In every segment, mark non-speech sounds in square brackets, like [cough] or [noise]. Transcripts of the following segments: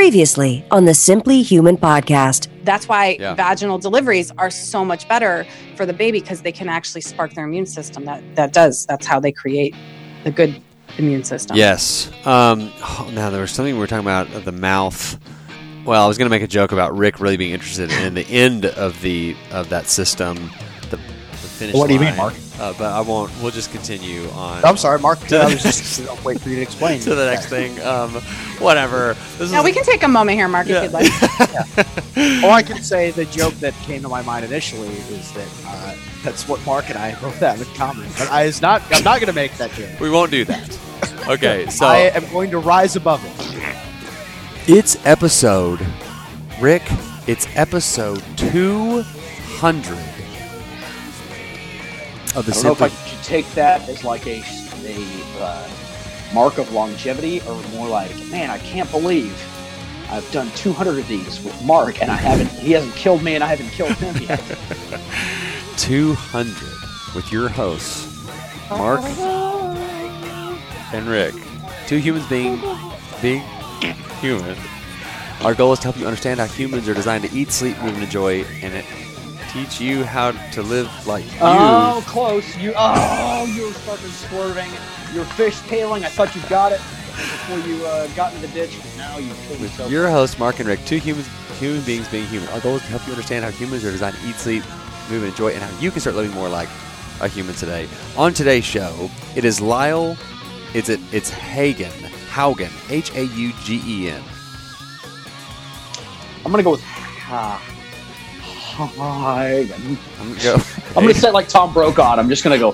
Previously on the Simply Human podcast. That's why Yeah. vaginal deliveries are so much better for the baby because they can actually spark their immune system. That that does. That's how they create the good immune system. Yes. Um, oh, now there was something we were talking about of the mouth. Well, I was going to make a joke about Rick really being interested in the end of the of that system. The, the finish What do you mean. Mark? Uh, but I won't. We'll just continue on. I'm sorry, Mark. To- I [laughs] was just I'll wait for you to explain. to the next thing. Um, whatever. This Now is we can take a moment here, Mark, Yeah. if you'd like. [laughs] All I can say, the joke that came to my mind initially is that uh, that's what Mark and I both have in common. But I is not. I'm not going to make that joke. we won't do that. Okay, [laughs] so I am going to rise above it. it's episode Rick. It's episode two hundred of the I don't know if I should take that as like a, a uh, mark of longevity or more like, man, I can't believe I've done 200 of these with Mark and I haven't, he hasn't killed me and I haven't killed him yet. [laughs] 200 with your hosts, Mark and Rick. Two humans being being human. Our goal is to help you understand how humans are designed to eat, sleep, move, and enjoy, and it teach you how to live like you. oh, close. You, oh, you were fucking swerving. You're fish tailing. I thought you got it before you uh, got into the ditch. Now you killed with yourself. your host, Mark and Rick. Two humans, human beings being human. Our goal is to help you understand how humans are designed to eat, sleep, move, and enjoy, and how you can start living more like a human today. On today's show, it is Lyle. It's it. It's Hagen. Haugen. H A U G E N. I'm going to go with, uh, hi. I'm gonna go. I'm going to say like Tom Brokaw. I'm just going to go,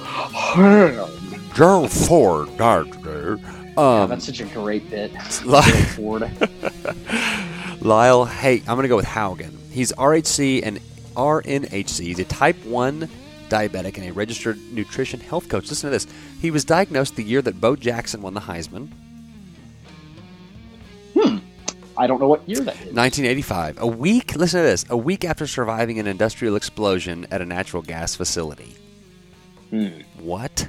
Gerald Ford. Oh, Um, that's such a great bit. [laughs] Lyle, Ford. [laughs] Lyle Hey, I'm going to go with Haugen. He's RHC and RNHC. He's a type 1 diabetic and a registered nutrition health coach. Listen to this. He was diagnosed the year that Bo Jackson won the Heisman, I don't know what year that is. 1985. A week, listen to this, a week after surviving an industrial explosion at a natural gas facility. Hmm. What?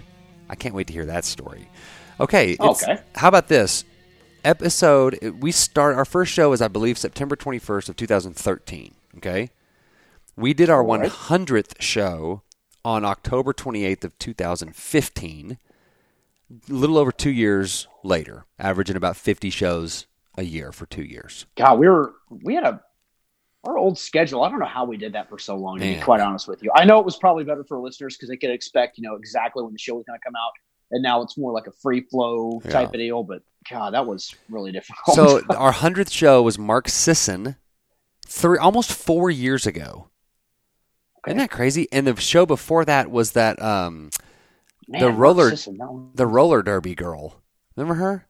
I can't wait to hear that story. Okay. Okay. How about this? Episode, we start, our first show is, I believe, September 21st of 2013. Okay. We did our All right. 100th show on October 28th of 2015. A little over two years later, averaging about 50 shows a year for two years. God, we were we had a our old schedule. I don't know how we did that for so long. To Man. be quite honest with you, I know it was probably better for listeners because they could expect you know exactly when the show was going to come out, and now it's more like a free flow Yeah. type of deal. But God, that was really difficult. So [laughs] our hundredth show was Mark Sisson, three almost four years ago. Isn't that crazy? And the show before that was that um, Man, the roller- Sisson, the roller derby girl. Remember her?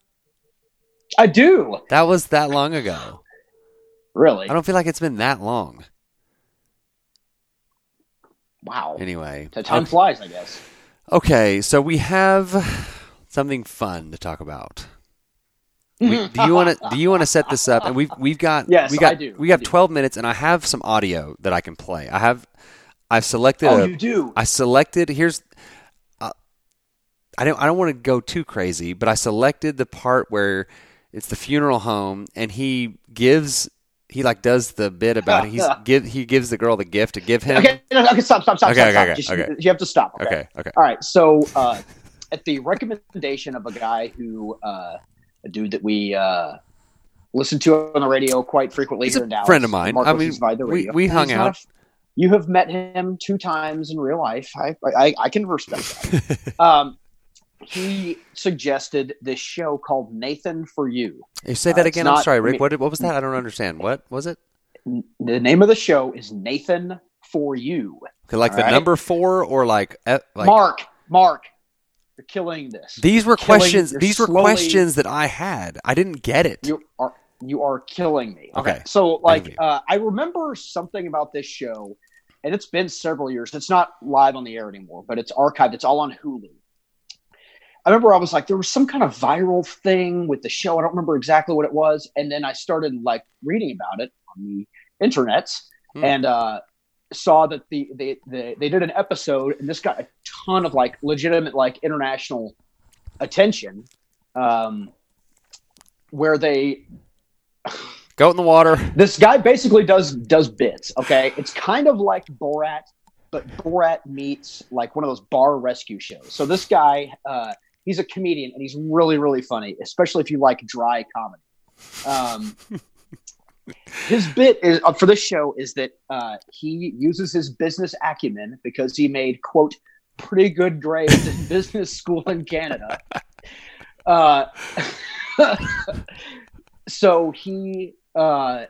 I do That was that long ago. really. I don't feel like it's been that long. wow, Anyway, the time flies. I guess. okay, so we have something fun to talk about. We, do you want to do you want to set this up? And we've we've got Yes, we got I do. we have twelve minutes, and I have some audio that I can play. I have I've selected Oh, a, you do. I selected here's uh, I don't I don't want to go too crazy, but I selected the part where it's the funeral home and he gives he like does the bit about it. He's [laughs] give he gives the girl the gift to give him. Okay, no, okay, stop, stop, stop, Okay, stop, okay, stop. okay, Just- okay. You have to stop. Okay. Okay, okay. All right. So, uh, at the recommendation of a guy who, uh, a dude that we uh, listen to on the radio quite frequently He's here a in Dallas, friend of mine. Mark I mean, we- radio. we And hung out. a- you have met him two times in real life. I, I, I can respect that. um, [laughs] he suggested this show called Nathan for You. You say Uh, that it's again. I'm sorry, Rick. what what was that? I don't understand. What was it? The name of the show is Nathan for You. Okay, like All the right. number four or like like Mark, Mark, you're killing this. these were Killing- questions. These were slowly- questions that I had. I didn't get it. You are you are killing me. Okay. So like uh, I remember something about this show, and it's been several years. It's not live on the air anymore, but it's archived. It's all on Hulu. I remember I was like, there was some kind of viral thing with the show. I don't remember exactly what it was, and then I started like reading about it on the internets, Hmm. and uh, saw that the they, they they did an episode, and this got a ton of like legitimate like international attention, um, where they [sighs] Goat in the water. This guy basically does does bits. Okay, it's kind of like Borat, but Borat meets like one of those bar rescue shows. So this guy, uh, he's a comedian and he's really really funny, especially if you like dry comedy. Um, [laughs] his bit is uh, for this show is that uh, he uses his business acumen because he made quote pretty good grades in business [laughs] school in Canada. Uh, [laughs] so he uh,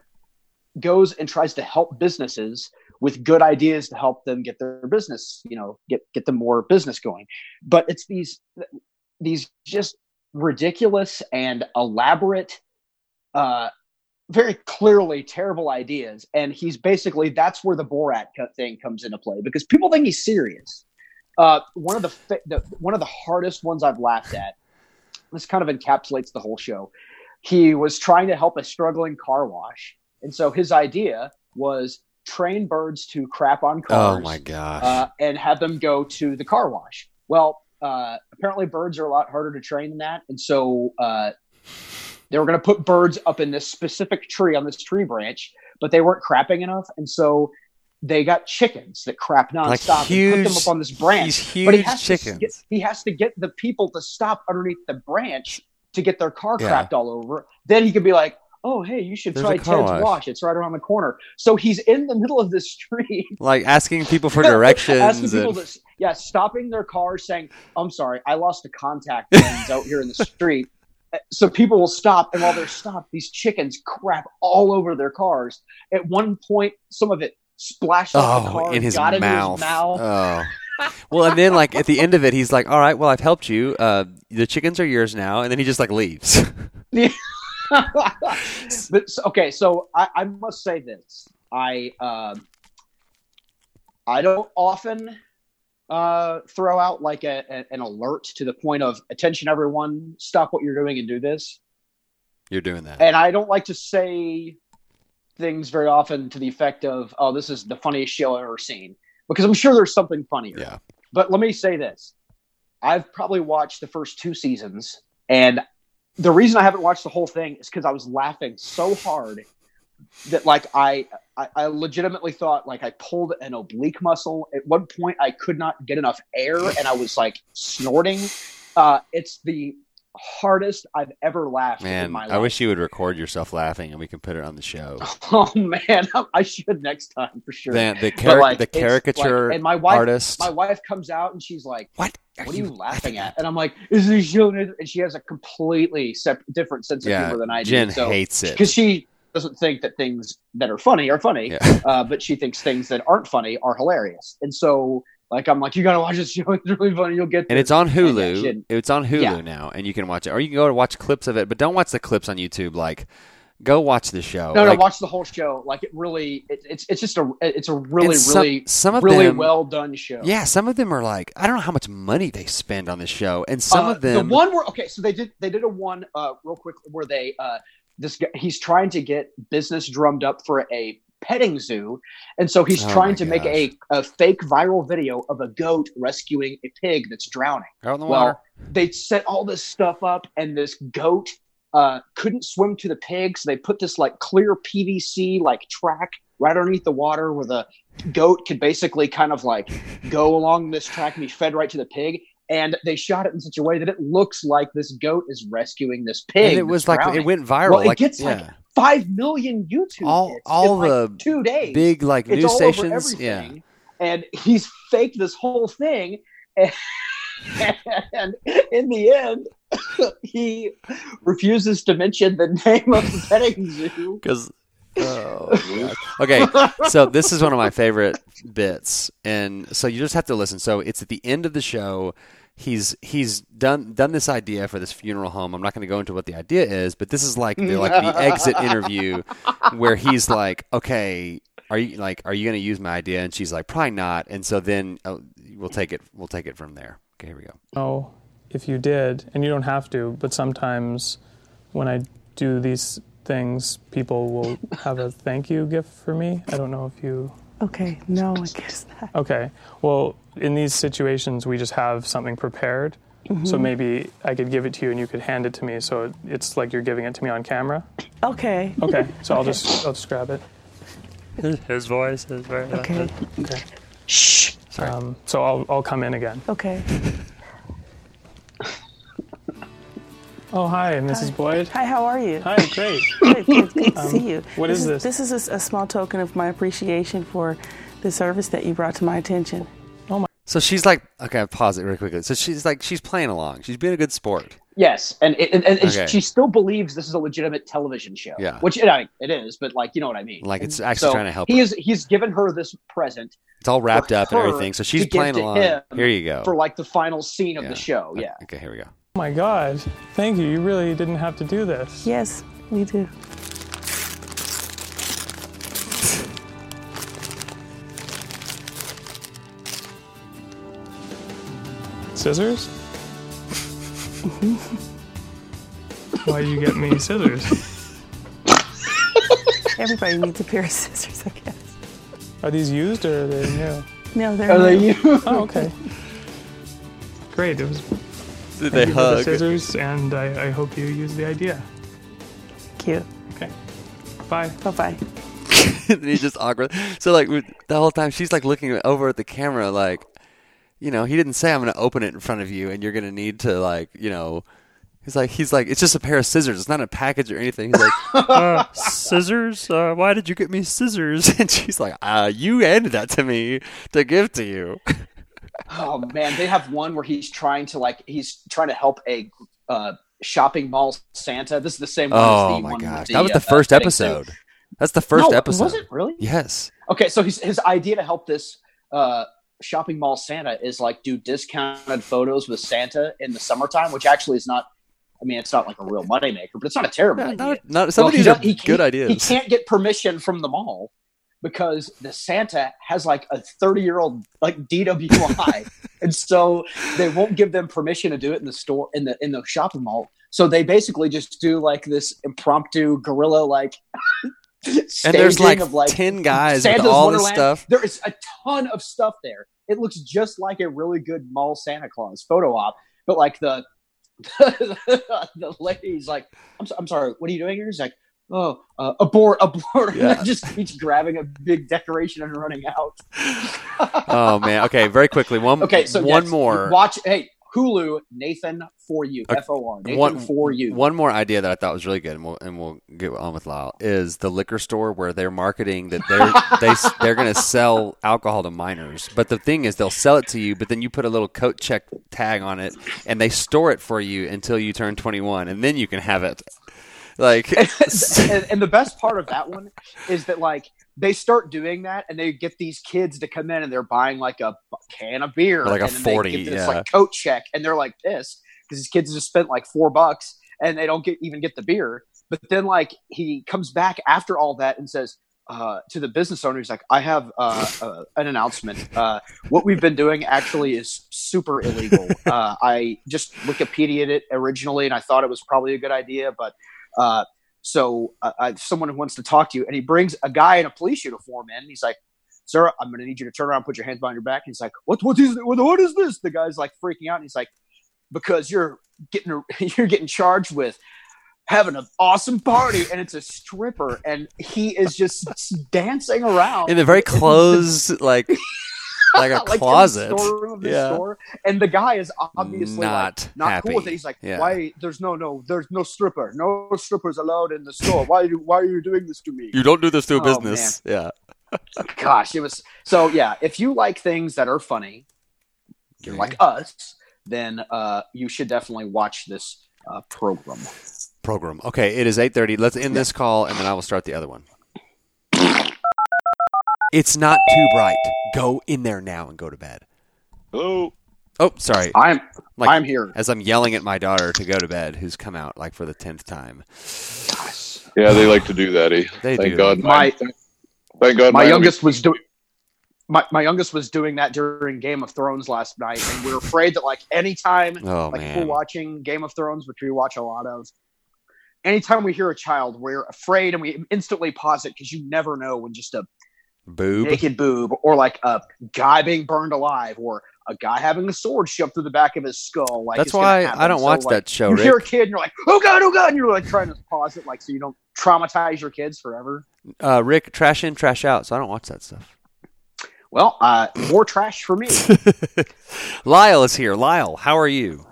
goes and tries to help businesses with good ideas to help them get their business, you know, get get them more business going. But it's these these just ridiculous and elaborate, uh, very clearly terrible ideas. And he's basically that's where the Borat thing comes into play because people think he's serious. Uh, one of the, the one of the hardest ones I've laughed at. This kind of encapsulates the whole show he was trying to help a struggling car wash. And so his idea was train birds to crap on cars. Oh my gosh. Uh, and have them go to the car wash. Well, uh, apparently birds are a lot harder to train than that. And so uh, they were going to put birds up in this specific tree on this tree branch, but they weren't crapping enough. And so they got chickens that crap nonstop Like huge- and put them up on this branch. but he has chickens. To get, he has to get the people to stop underneath the branch to get their car Yeah. crapped all over. Then he could be like, "Oh, hey, you should There's try car Ted's wash." Wash. It's right around the corner." So he's in the middle of the [laughs] street, like asking people for [laughs] directions. asking people to, yeah, stopping their cars, saying, "I'm sorry, I lost a contact [laughs] lens out here in the street." Uh, So people will stop, and while they're stopped, these chickens crap all over their cars. At one point, some of it splashed off the oh, car, in his got mouth. his mouth. Oh. well, and then like at the end of it, he's like, "All right, well, I've helped you. Uh, the chickens are yours now." And then he just like leaves. But okay, so I, I must say this: I um, I don't often uh, throw out like a, a- an alert to the point of attention, everyone, stop what you're doing and do this. You're doing that. And I don't like to say things very often to the effect of, "Oh, this is the funniest show I've ever seen," because I'm sure there's something funnier. Yeah. But let me say this: I've probably watched the first two seasons, and the reason I haven't watched the whole thing is because I was laughing so hard that like I, I I legitimately thought like I pulled an oblique muscle. At one point, I could not get enough air, and I was like snorting. Uh, it's the hardest I've ever laughed in Man, my life. I wish you would record yourself laughing and we can put it on the show. [laughs] Oh man, [laughs] I should next time for sure. The, the, cari- like, the it's, like- caricature and my wife, artist. my wife comes out and she's like, what? "What are you laughing at?" And I'm like, "Is this show?" And she has a completely different sense of Yeah, humor than I do. Jen so, hates it. because she doesn't think that things that are funny are funny, Yeah. [laughs] uh, but she thinks things that aren't funny are hilarious. And so, like, I'm like, "You gotta watch this show. [laughs] It's really funny. You'll get." And it's on Hulu. It's on Hulu Yeah. now, and you can watch it, or you can go to watch clips of it. But don't watch the clips on YouTube. Like, go watch the show. No, Like, no, watch the whole show. Like it really, it, it's it's just a it's a really some- really some of really them- well done show. Yeah, some of them are like I don't know how much money they spend on this show, and some Uh, of them. The one where okay, so they did they did a one uh, real quick where they uh, this guy he's trying to get business drummed up for a petting zoo, and so he's Oh trying to make a, a fake viral video of a goat rescuing a pig that's drowning. out in the water. Well, they set all this stuff up, and this goat uh, couldn't swim to the pig, so they put this like clear PVC like track right underneath the water where the goat could basically kind of like go along this track and be fed right to the pig. And they shot it in such a way that it looks like this goat is rescuing this pig. and it was like drowning. it went viral. Well, it like gets yeah, like five million YouTube all hits all in the like two days big like it's news stations. Yeah. And he's [laughs] faked this whole thing. And, [laughs] and in the end, [laughs] he refuses to mention the name of the petting zoo. because. Oh, okay. So this is one of my favorite bits, and so you just have to listen. So it's at the end of the show. He's he's done done this idea for this funeral home. I'm not going to go into what the idea is, but this is like the like the exit [laughs] interview where he's like, "Okay, are you like are you going to use my idea?" And she's like, "Probably not." And so then oh, we'll take it we'll take it from there. Okay, here we go. know if you did, and you don't have to, but sometimes when I do these things, people will have a thank you gift for me. I don't know if you. Okay, no, I guess that. Okay. Well, in these situations, we just have something prepared. So maybe I could give it to you and you could hand it to me. So it, it's like you're giving it to me on camera. Okay. Okay, so I'll just I'll just grab it. His voice is very. Loud. Okay. Shh. Um, so I'll I'll come in again. Okay. Oh hi, Mrs. Boyd. Hi, how are you? Hi, great. [laughs] Good, good, good to um, see you. what is this? This is a small token of my appreciation for the service that you brought to my attention. Oh my. So she's like, okay, I'll pause it really quickly. So she's like, she's playing along. She's being a good sport. Yes, and and, and, and Okay. she still believes this is a legitimate television show. Yeah. which it, I- it is, but like you know what I mean. Like it's actually So trying to help. he her. is he's given her this present It's all wrapped up and everything. So she's give playing to along. him Here you go. for like the final scene of Yeah. the show. Yeah. Okay, here we go. Oh my God, thank you. You really didn't have to do this. Yes, we do. Scissors? [laughs] Why you get me scissors? Everybody needs a pair of [laughs] scissors, I guess. Are these used or are they new? No, they're Are not. they you? Oh, okay. [laughs] Great. It was Did thank you for the hug? scissors, and I, I hope you use the idea. Cute. Okay. Bye. Bye bye. and he's just awkward. So like the whole time she's like looking over at the camera, like, you know, he didn't say I'm going to open it in front of you, and you're going to need to like, you know. He's like, he's like, it's just a pair of scissors. It's not a package or anything. He's like, [laughs] Uh, scissors? Uh, why did you get me scissors? [laughs] and she's like, uh, you handed that to me to give to you. [laughs] Oh man, they have one where he's trying to like he's trying to help a uh, shopping mall Santa. This is the same one. as Oh the my one gosh, the, that was the uh, first thing, episode. That's the first No, episode. Was it really? Yes. Okay, so his his idea to help this uh, shopping mall Santa is like do discounted photos with Santa in the summertime, which actually is not. I mean, it's not like a real moneymaker, but it's not a terrible Yeah, idea. not, not, some Well, of these are good he- ideas. He can't get permission from the mall because the Santa has like a 30 year old like DWI, [laughs] and so they won't give them permission to do it in the store in the in the shopping mall. So they basically just do like this impromptu guerrilla like. [laughs] and there's like, of like ten guys Santa's with all Wonderland. this stuff. There is a ton of stuff there. It looks just like a really good mall Santa Claus photo op, but like the [laughs] the lady's like, I'm, so, I'm sorry, what are you doing here? He's like, oh, uh, abort, abort. [laughs] Yeah. Just keeps grabbing a big decoration and running out. [laughs] oh man. Okay, very quickly. One. Okay, so one yes, more. Watch, hey, Hulu, Nathan for you, F O R, Nathan one for you. One more idea that I thought was really good, and we'll and we'll get on with Lyle is the liquor store where they're marketing that they're [laughs] they they're going to sell alcohol to minors. But the thing is, they'll sell it to you, but then you put a little coat check tag on it, and they store it for you until you turn twenty one, and then you can have it. Like [laughs] and, and the best part of that one is that like they start doing that and they get these kids to come in and they're buying like a can of beer Or like a and then they 40, get this yeah. like coat check and they're like pissed because these kids just spent like four bucks and they don't get even get the beer. But then like he comes back after all that and says uh, to the business owner he's like i have uh, uh, an announcement. Uh, what we've been doing actually is super illegal. Uh, i just wikipedia'd it originally and i thought it was probably a good idea but uh, so uh, someone who wants to talk to you, and he brings a guy in a police uniform in. And he's like, "Sir, I'm going to need you to turn around, and put your hands behind your back." And he's like, "What? What is? What, what is this?" The guy's like freaking out, and he's like, "Because you're getting [laughs] you're getting charged with." Having an awesome party, and it's a stripper, and he is just dancing around in the very [laughs] closed, like [laughs] like a like in the closet. storeroom of the Yeah. store, and the guy is obviously Not like, not happy. cool with it. He's like, Yeah. "Why? There's no, no, there's no stripper, no strippers allowed in the store. Why, you, why are you doing this to me?" You don't do this to a Oh, business. Yeah. Gosh, it was so. Yeah, if you like things that are funny, you're like us, then uh, you should definitely watch this uh, program. program. Okay, it is 8:30. Let's end this call and then I will start the other one. It's not too bright. Go in there now and go to bed. Oh, Oh, sorry. I'm, Like I'm here. as I'm yelling at my daughter to go to bed, who's come out like for the 10th time. Yeah, they like to do that. Eh? They Thank do. God. My- thank God. my my youngest was doing my, my youngest was doing that during Game of Thrones last night, and we were afraid that like anytime Oh like man. we're watching Game of Thrones, which we watch a lot of, anytime we hear a child, we're afraid and we instantly pause it because you never know when just a Boob. naked boob or like a guy being burned alive or a guy having a sword shoved through the back of his skull. Like That's is why. I don't So, watch like, that show, You hear a kid and you're like, oh god, oh god, and you're like trying to pause it like so you don't traumatize your kids forever. Uh, Rick, trash in, trash out. So I don't watch that stuff. Well, uh, more trash for me. [laughs] Lyle is here. Lyle, how are you?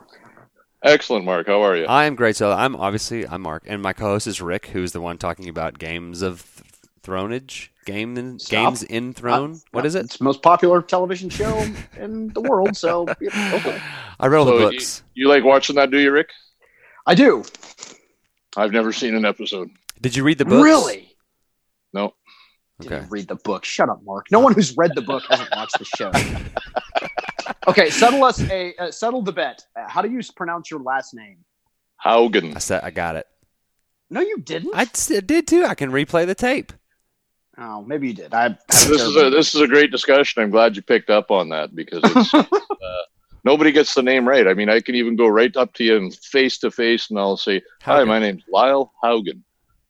Excellent, Mark. How are you? I am great. So I'm obviously I'm Mark, and my co-host is Rick, who's the one talking about games of th- thronage, game in, games in throne. Uh, what is it? It's the most popular television show in the world. So, [laughs] yeah, okay. I read all So the books. you like watching that, do you, Rick? I do. I've never seen an episode. Did you read the books? Really? No. Okay. Didn't read the book. Shut up, Mark. No one who's read the book hasn't watched the show. [laughs] okay, settle us a uh, settle the bet. Uh, how do you pronounce your last name? Haugen. I said I got it. No, you didn't. I s- did too. I can replay the tape. Oh, maybe you did. I. have This is a this is a great discussion. I'm glad you picked up on that because it's, [laughs] uh, nobody gets the name right. I mean, I can even go right up to you and face to face, and I'll say, "Hi, Haugen. my name's Lyle Haugen,"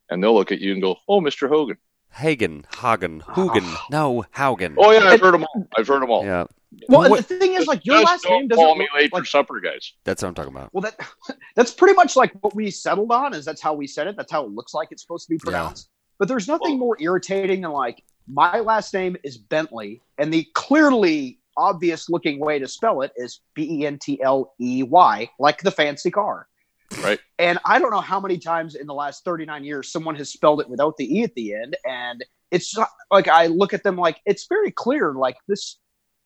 and they'll look at you and go, "Oh, Mr. Hogan." Hagen, Hagen, Hugen. No, Haugen. Oh yeah, I've heard them all. I've heard them all. Yeah, well, What- the thing is, like your Just last don't name doesn't call me late like for supper, guys. that's what I'm talking about. Well, that [laughs] that's pretty much like what we settled on. Is that's how we said it. That's how it looks like it's supposed to be pronounced. But there's nothing more irritating than like my last name is Bentley, and the clearly obvious looking way to spell it is B E N T L E Y, like the fancy car. Right. And I don't know how many times in the last 39 years someone has spelled it without the e at the end, and it's not, like I look at them like it's very clear. Like this,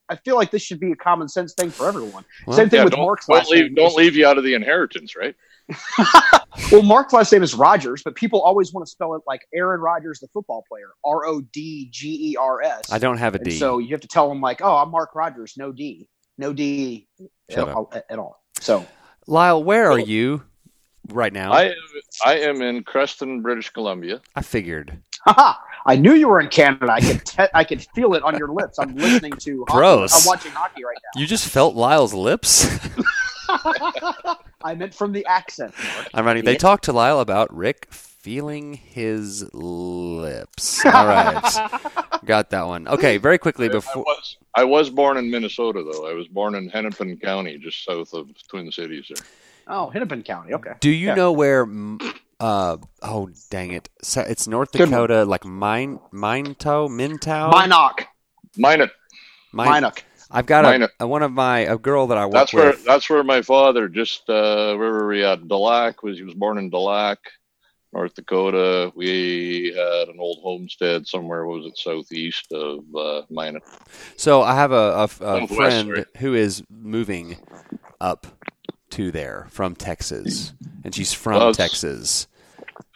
I feel like this should be a common sense thing for everyone. Well, Same thing Yeah, with don't, Mark's don't last leave name. don't leave you out of the inheritance, right? [laughs] Well, Mark's last name is Rogers, but people always want to spell it like Aaron Rodgers, the football player, R O D G E R S. I don't have a D, And So you have to tell them like, "Oh, I'm Mark Rogers, no D, no D at, all, at all." So Lyle, where are you right now? I am, I am in Creston, British Columbia. I figured. haha, I knew you were in Canada. I could te- I could feel it on your lips. I'm listening to hockey. [laughs] Gross. I'm watching hockey right now. You just felt Lyle's lips. [laughs] now. I meant from the accent. Mark. I'm writing. They Idiot. talked to Lyle about Rick feeling his lips. All right, [laughs] got that one. Okay, very quickly I before. was I was born in Minnesota though. I was born in Hennepin County, just south of Twin Cities. There. Oh, Hennepin County. Okay. Do you Yeah. know where? Uh, oh dang it! So it's North Dakota, like Mine, Minto, Mintow, Minot. Minot. Mine- Minot. I've got Minot. a, a one of my a girl that I work That's where with. that's where my father just uh, where were we at? Des Lacs was he was born in Des Lacs, North Dakota. We had an old homestead somewhere. What was it southeast of uh, Minot? So I have a, a, a friend who is moving up to there from Texas, and she's from Well, Texas.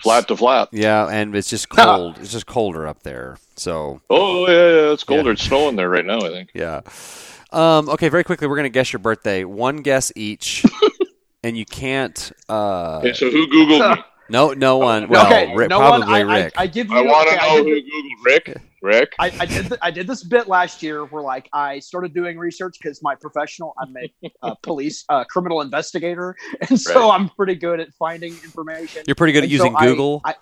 Flat to flat. Yeah, and it's just [laughs] cold. it's just colder up there. So Oh yeah, yeah it's colder. Yeah. It's snowing there right now. I think. yeah. Um, okay, very quickly, we're gonna guess your birthday. One guess each, [laughs] and you can't. Uh, Okay, so who googled [laughs] me? no, no one. Well, okay, Rick, no probably one. I, Rick. I, I give you. I want to okay, know who you- googled Rick. Rick. I, I did th- I did this bit last year where like I started doing research because my professional I'm a uh, [laughs] police uh, criminal investigator [laughs] and so Right. I'm pretty good at finding information. You're pretty good at And so using I- Google. I,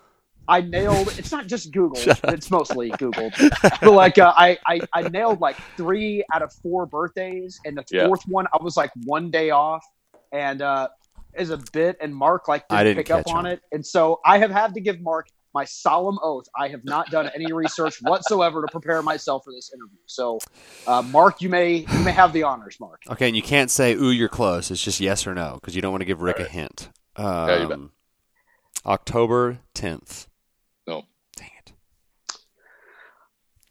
I nailed. It's not just Google. It's mostly Google. [laughs] But like uh, I, I I nailed like three out of four birthdays, and the Yeah. fourth one I was like one day off, and uh, as a bit, and Mark like didn't, I didn't pick up on on. it, and so I have had to give Mark my solemn oath. I have not done any research whatsoever to prepare myself for this interview. So, uh, Mark, you may you may have the honors, Mark. Okay, and you can't say "ooh, you're close." It's just yes or no because you don't want to give Rick a Alright. hint. Yeah, you bet. Um, October tenth. No. Dang it.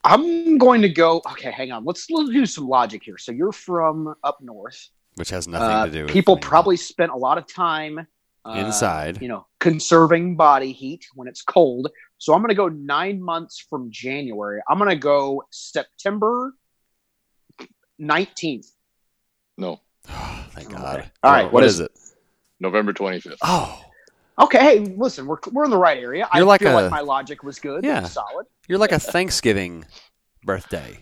I'm going to go. Okay, hang on. Let's let's do some logic here. So you're from up north. Which has nothing Uh, to do with people anything. probably spent a lot of time Uh, Inside. you know, conserving body heat when it's cold. So I'm going to go nine months from January. I'm going to go September 19th. No. [sighs] Thank God. All right, what what is, is it? November twenty fifth. Oh, Okay, hey, listen, we're, we're in the right area. I You're like feel a- like my logic was good. Yeah. solid. you're like a Thanksgiving birthday.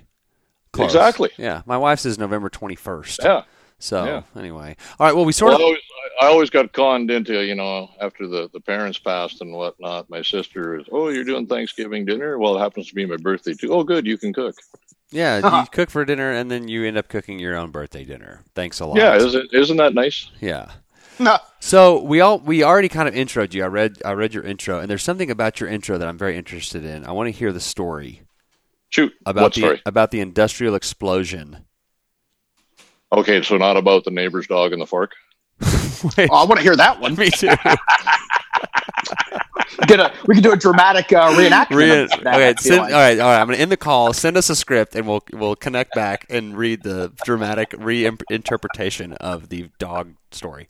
Close. Exactly. Yeah, my wife's is November twenty first. Yeah. So Yeah. anyway, all right. Well, we sort Well, I of. always, I always got conned into, you know, after the, the parents passed and whatnot. My sister is, oh, you're doing Thanksgiving dinner? Well, it happens to be my birthday too. Oh, good, you can cook. Yeah, [laughs] you cook for dinner and then you end up cooking your own birthday dinner. Thanks a lot. Yeah, isn't isn't that nice? Yeah. [laughs] No. So we all we already kind of introed you. I read I read your intro, and there's something about your intro that I'm very interested in. I want to hear the story Shoot. about what the story? about the industrial explosion. Okay, so not about the neighbor's dog and the fork. [laughs] Oh, I want to hear that one. [laughs] me too. [laughs] Get a, we can do a dramatic uh, reenactment. Re- that, okay, send, like. all right, all right. I'm gonna end the call. Send us a script, and we'll we'll connect back and read the dramatic reinterpretation of the dog story.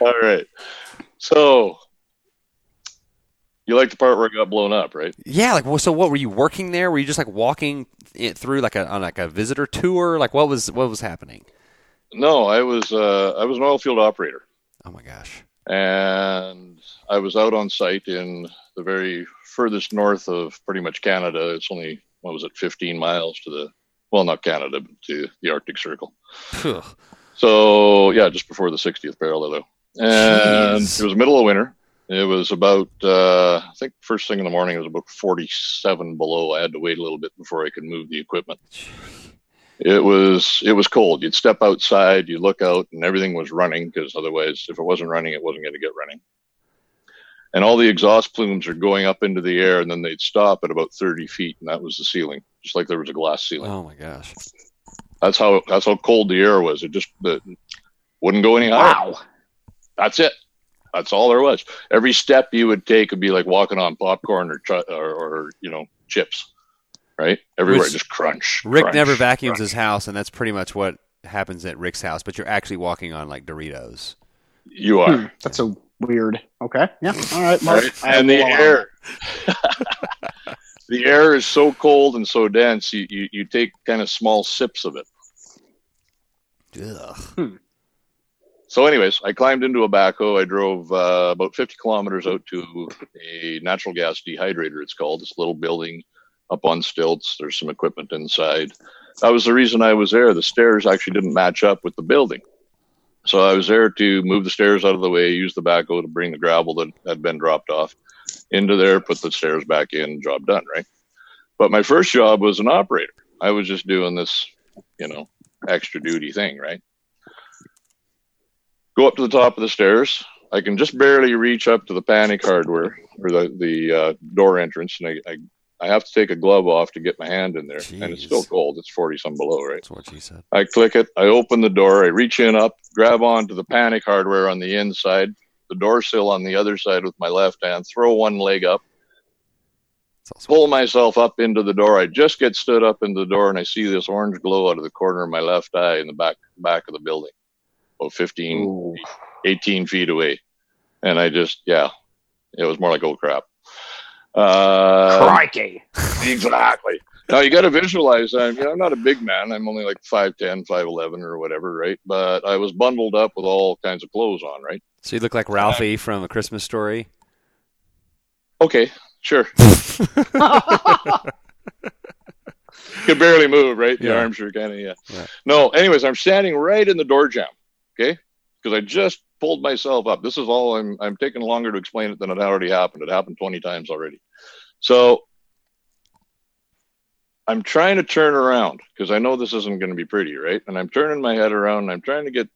All right. So you like the part where it got blown up, right? Yeah, like well, so what were you working there? Were you just like walking it through like a on like a visitor tour? Like what was what was happening? No, I was uh, I was an oil field operator, Oh my gosh. and I was out on site in the very furthest north of pretty much Canada. It's only what was it, 15 miles to the well, not Canada, but to the Arctic Circle. So yeah, just before the 60th parallel, though. and Jeez. it was middle of winter. It was about uh, I think first thing in the morning it was about 47 below. I had to wait a little bit before I could move the equipment. It was it was cold. You'd step outside, you look out, and everything was running because otherwise, if it wasn't running, it wasn't going to get running. And all the exhaust plumes are going up into the air, and then they'd stop at about 30 feet, and that was the ceiling, just like there was a glass ceiling. Oh my gosh. That's how that's how cold the air was. It just it wouldn't go any higher. Wow. That's it. That's all there was. Every step you would take would be like walking on popcorn or ch- or, or you know chips, right? Everywhere Which- just crunch. Rick crunch, never vacuums crunch. his house, and that's pretty much what happens at Rick's house. But you're actually walking on like Doritos. You are. Hmm, that's a weird. Okay. Yeah. All right. Mark. right? And the air, [laughs] the air is so cold and so dense. You, you you take kind of small sips of it. Ugh. So, anyways, I climbed into a backhoe. I drove uh, about 50 kilometers out to a natural gas dehydrator. It's called this little building up on stilts. There's some equipment inside. That was the reason I was there. The stairs actually didn't match up with the building. So I was there to move the stairs out of the way, use the backhoe to bring the gravel that had been dropped off into there, put the stairs back in, job done, right? But my first job was an operator. I was just doing this, you know, extra duty thing, right? Go up to the top of the stairs. I can just barely reach up to the panic hardware or the the uh, door entrance, and I, I I have to take a glove off to get my hand in there, and it's still cold. It's forty some below, right? That's what she said. I click it. I open the door. I reach in up, grab onto the panic hardware on the inside, the door sill on the other side with my left hand, throw one leg up, also pull myself up into the door. I just get stood up into the door and I see this orange glow out of the corner of my left eye in the back back of the building, about 15, Ooh. 18 feet away. And I just, yeah, it was more like, oh crap. Uh, Crikey. exactly. Now you got to visualize. I'm, you know, I'm not a big man. I'm only like 5'10", 5'11", or whatever, right? But I was bundled up with all kinds of clothes on, right? So you look like Ralphie from A Christmas Story. Okay, sure. [laughs] Could barely move, right? The Yeah. arms are kind of yeah. Yeah. No, anyways, I'm standing right in the door jamb. Okay, because I just pulled myself up. This is all. I'm I'm taking longer to explain it than it already happened. It happened 20 times already. So I'm trying to turn around because I know this isn't going to be pretty, right? And I'm turning my head around. and I'm trying to get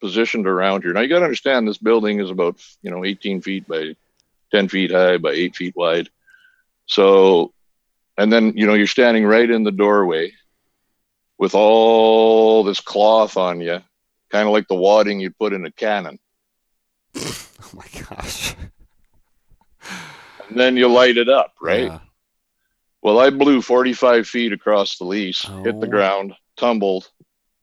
positioned around here. Now you got to understand this building is about you know 18 feet by 10 feet high by 8 feet wide. So, and then, you know, you're standing right in the doorway with all this cloth on you, kind of like the wadding you put in a cannon. [laughs] Oh my gosh. And then you light it up, right? Yeah. Well, I blew 45 feet across the lease, hit the Oh. ground, tumbled,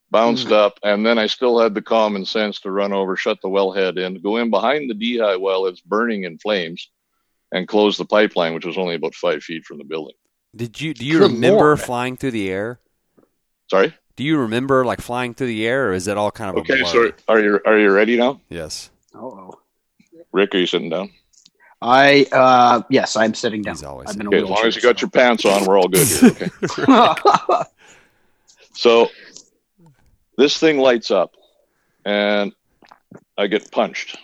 bounced mm. up, and then I still had the common sense to run over, shut the wellhead in, go in behind the dehy well it's burning in flames, and close the pipeline, which was only about five feet from the building. Did you do you Good remember Lord. flying through the air? Sorry. Do you remember like flying through the air, or is that all kind of a Okay, blur? so are you are you ready now, Yes, Oh. Rick? Are you sitting down? I uh yes, I'm sitting down. He's always I've been Okay, as long as you got your pants on, we're all good here. Okay. so- [laughs] So this thing lights up and I get punched.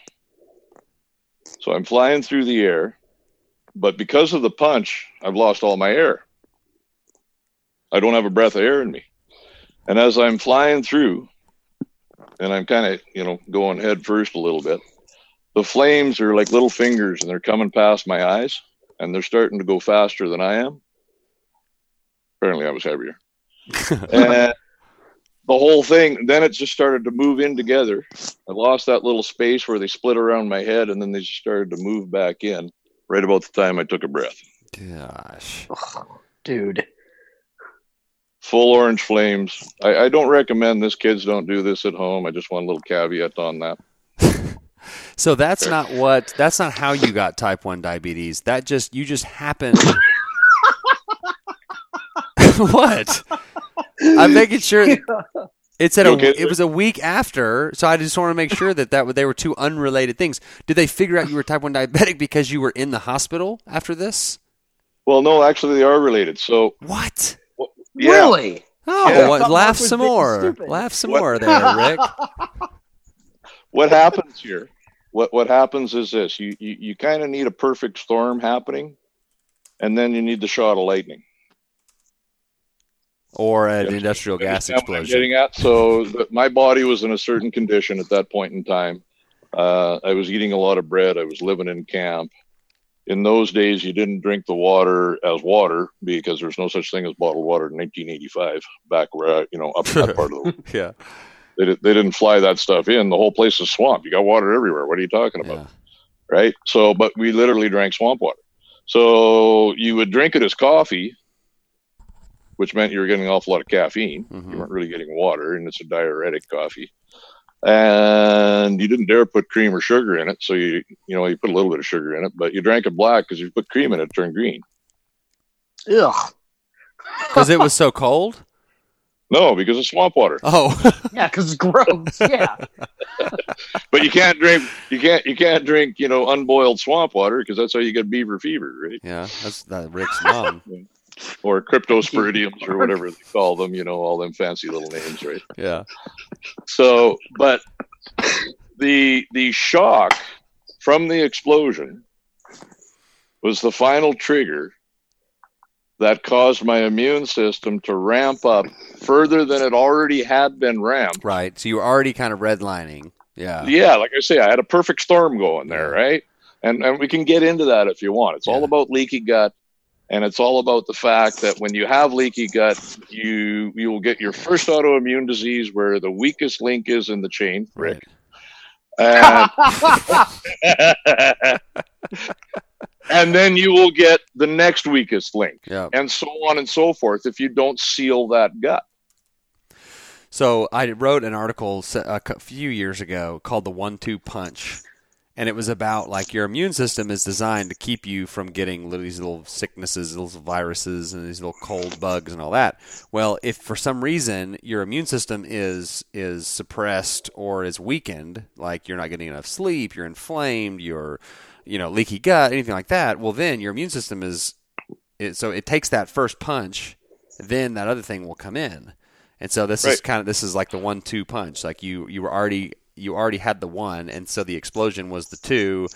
So I'm flying through the air, but because of the punch, I've lost all my air. I don't have a breath of air in me. And as I'm flying through, and I'm kind of you know going head first a little bit. The flames are like little fingers, and they're coming past my eyes, and they're starting to go faster than I am. Apparently, I was heavier, [laughs] and the whole thing. Then it just started to move in together. I lost that little space where they split around my head, and then they just started to move back in. Right about the time I took a breath. Gosh. Dude. Full orange flames. I, I don't recommend this. Kids don't do this at home. I just want a little caveat on that. [laughs] So that's not what that's not how you got type 1 diabetes. That just you just happened [laughs] [laughs] What? I'm making sure it's at You a okay, it was a week after, so I just want to make sure that that they were two unrelated things. Did they figure out you were type 1 diabetic because you were in the hospital after this? Well, no, actually, they are related. So What? Yeah, Really? Oh, Yeah. well, Thought laugh some more. Laugh some What? more there, Rick. [laughs] what happens here? What what happens is this: you you, you kind of need a perfect storm happening, and then you need the shot of lightning. Or an Yeah. industrial gas Understand explosion. Getting at so that my body was in a certain condition at that point in time. Uh, I was eating a lot of bread. I was living in camp. In those days, you didn't drink the water as water because there's no such thing as bottled water in 1985. Back where I, you know up that part of the [laughs] Yeah. they, they didn't fly that stuff in. The whole place is swamp. You got water everywhere. What are you talking about? Yeah. right? So, but we literally drank swamp water. So you would drink it as coffee, which meant you were getting an awful lot of caffeine. Mhm. You weren't really getting water, and it's a diuretic coffee. And you didn't dare put cream or sugar in it, so you you know you put a little bit of sugar in it, but you drank it black because if you put cream in it, it turned green. Ugh. [laughs] Because it was so cold? No, because it's swamp water. Oh. [laughs] Yeah, because it's gross. Yeah. [laughs] But you can't drink you can't you can't drink you know unboiled swamp water because that's how you get beaver fever, right? yeah, that's that Rick's mom. Or cryptosporidiums [laughs] or whatever they call them. You know all them fancy little names, right? Yeah. So, but the the shock from the explosion was the final trigger that caused my immune system to ramp up further than it already had been ramped. Right. So you were already kind of redlining. Yeah. Yeah, like I say, I had a perfect storm going there, right? And and we can get into that if you want. It's all about leaky gut, and it's all about the fact that when you have leaky gut, you you will get your first autoimmune disease where the weakest link is in the chain, Rick. Right. And, [laughs] [laughs] and then you will get the next weakest link, Yeah. and so on and so forth if you don't seal that gut. So I wrote an article a few years ago called "The One-Two Punch," and it was about like your immune system is designed to keep you from getting little, these little sicknesses, little viruses, and these little cold bugs and all that. Well, if for some reason your immune system is is suppressed or is weakened, like you're not getting enough sleep, you're inflamed, you're you know leaky gut, anything like that, well then your immune system is it, so it takes that first punch, then that other thing will come in. And so this is kind of this is like the one-two punch. Like you you were already you already had the one, and so the explosion was the two,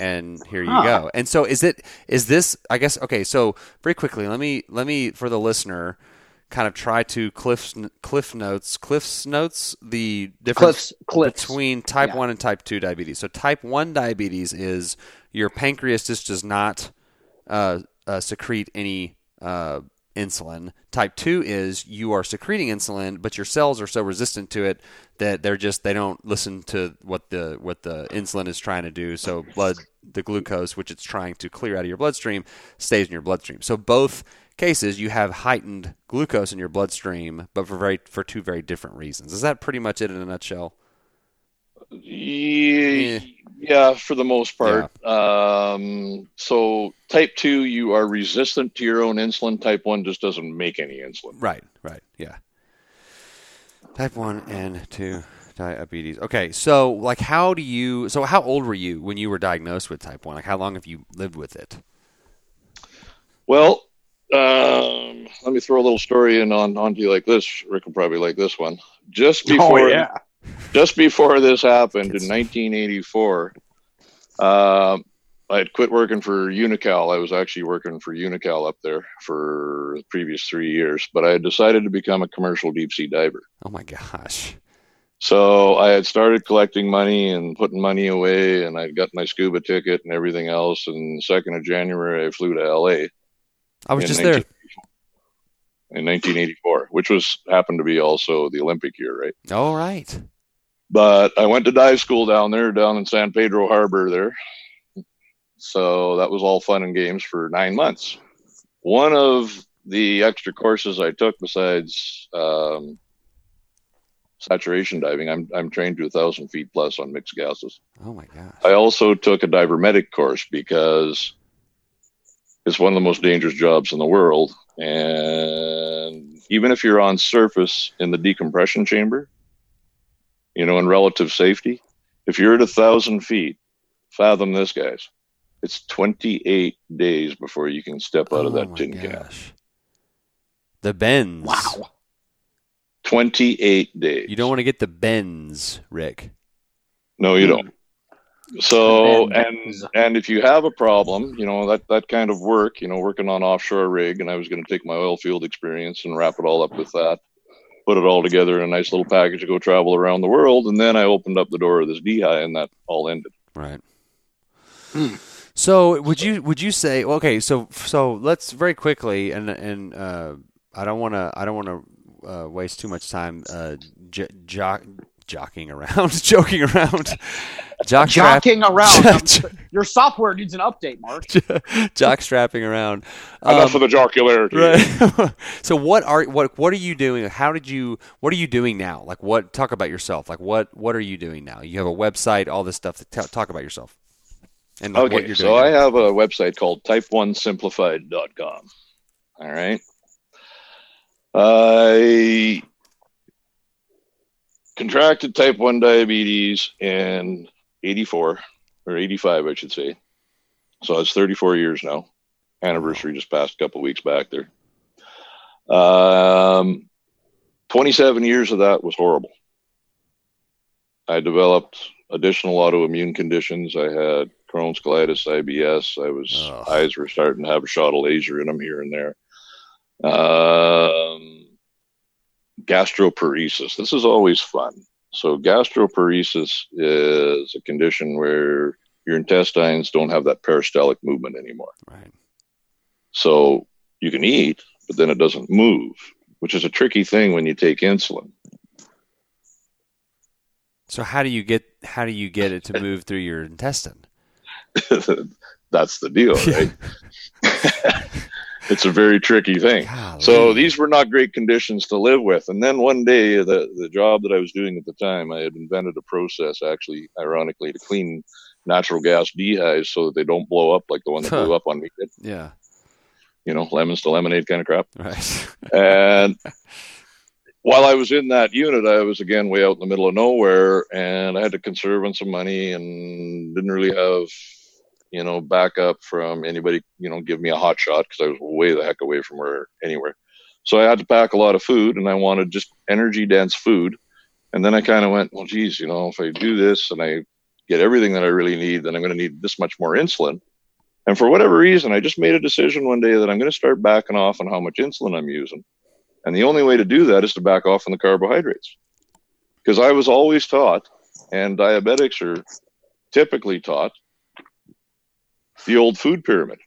and here you Huh. go. And so is it is this? I guess okay. So very quickly, let me let me for the listener, kind of try to cliff cliff notes cliffs notes the difference Cliffs. Cliffs. between type Yeah. 1 and type 2 diabetes. So type 1 diabetes is your pancreas just does not uh, uh, secrete any uh, insulin. Type 2 is you are secreting insulin, but your cells are so resistant to it that they're just they don't listen to what the what the insulin is trying to do. So blood the glucose which it's trying to clear out of your bloodstream stays in your bloodstream. So both cases you have heightened glucose in your bloodstream, but for very for two very different reasons. Is that pretty much it in a nutshell? Yeah, yeah, for the most part. Um, so type two, you are resistant to your own insulin. Type one just doesn't make any insulin. Right, right, yeah. Type one and two diabetes. Okay, so like, how do you? So how old were you when you were diagnosed with type one? Like, how long have you lived with it? Well, um, let me throw a little story in on onto you like this. Rick will probably like this one. Just before, Oh, yeah. Just before this happened in 1984, um, I had quit working for Unocal. I was actually working for Unocal up there for the previous three years, but I had decided to become a commercial deep sea diver. Oh my gosh! So I had started collecting money and putting money away, and I'd got my scuba ticket and everything else. And the second of January, I flew to LA. I was just there. In 1984, which was happened to be also the Olympic year, right? All right. But I went to dive school down there, down in San Pedro Harbor there. So that was all fun and games for nine months. One of the extra courses I took besides um, saturation diving, I'm, I'm trained to a thousand feet plus on mixed gases. Oh my gosh. I also took a diver medic course because it's one of the most dangerous jobs in the world. And even if you're on surface in the decompression chamber, you know, in relative safety, if you're at a thousand feet, fathom this, guys. It's 28 days before you can step out of Oh that my tin can. The bends. Wow. 28 days. You don't want to get the bends, Rick. No, you don't. So and and if you have a problem, you know that that kind of work, you know, working on offshore rig, and I was going to take my oil field experience and wrap it all up with that, put it all together in a nice little package to go travel around the world, and then I opened up the door of this DHI, and that all ended. Right. So would you would you say okay? So so let's very quickly and and uh, I don't want to I don't want to uh, waste too much time uh, j- jock jockeying around, [laughs] joking around, jock strap- Jocking around. [laughs] Um, Your software needs an update, Mark. [laughs] jock strapping around. Enough Um, of the jocularity. Right. so what are what what are you doing? How did you what are you doing now? Like what talk about yourself. Like what what are you doing now? You have a website, all this stuff. T- talk about yourself. And like, what Okay, you're so doing. I have a website called type1simplified.com. All right. I contracted type 1 diabetes in 84 or 85, I should say. So it's 34 years now. Anniversary just passed a couple weeks back there. Um, 27 years of that was horrible. I developed additional autoimmune conditions. I had Crohn's, colitis, IBS. I was Ugh. eyes were starting to have a shot of laser in them here and there. Um, gastroparesis. This is always fun. So gastroparesis is a condition where your intestines don't have that peristaltic movement anymore. right. So you can eat, but then it doesn't move, which is a tricky thing when you take insulin. So how do you get how do you get it to move through your intestine? [laughs] That's the deal, [laughs] right? [laughs] it's a very tricky thing. So these were not great conditions to live with. And then one day, uh, the the job that I was doing at the time, I had invented a process, actually, ironically, to clean natural gas dehys so that they don't blow up like the one that Huh. blew up on me did. yeah, You know, lemons to lemonade kind of crap. right. [laughs] And while I was in that unit, I was again way out in the middle of nowhere, and I had to conserve on some money, and didn't really have, you know, backup from anybody, you know, give me a hot shot because I was way the heck away from her anywhere. So I had to pack a lot of food, and I wanted just energy dense food. And then I kind of went, well, geez, you know, if I do this and I get everything that I really need, then I'm going to need this much more insulin. And for whatever reason, I just made a decision one day that I'm going to start backing off on how much insulin I'm using. And the only way to do that is to back off on the carbohydrates. Because I was always taught, and diabetics are typically taught, the old food pyramid.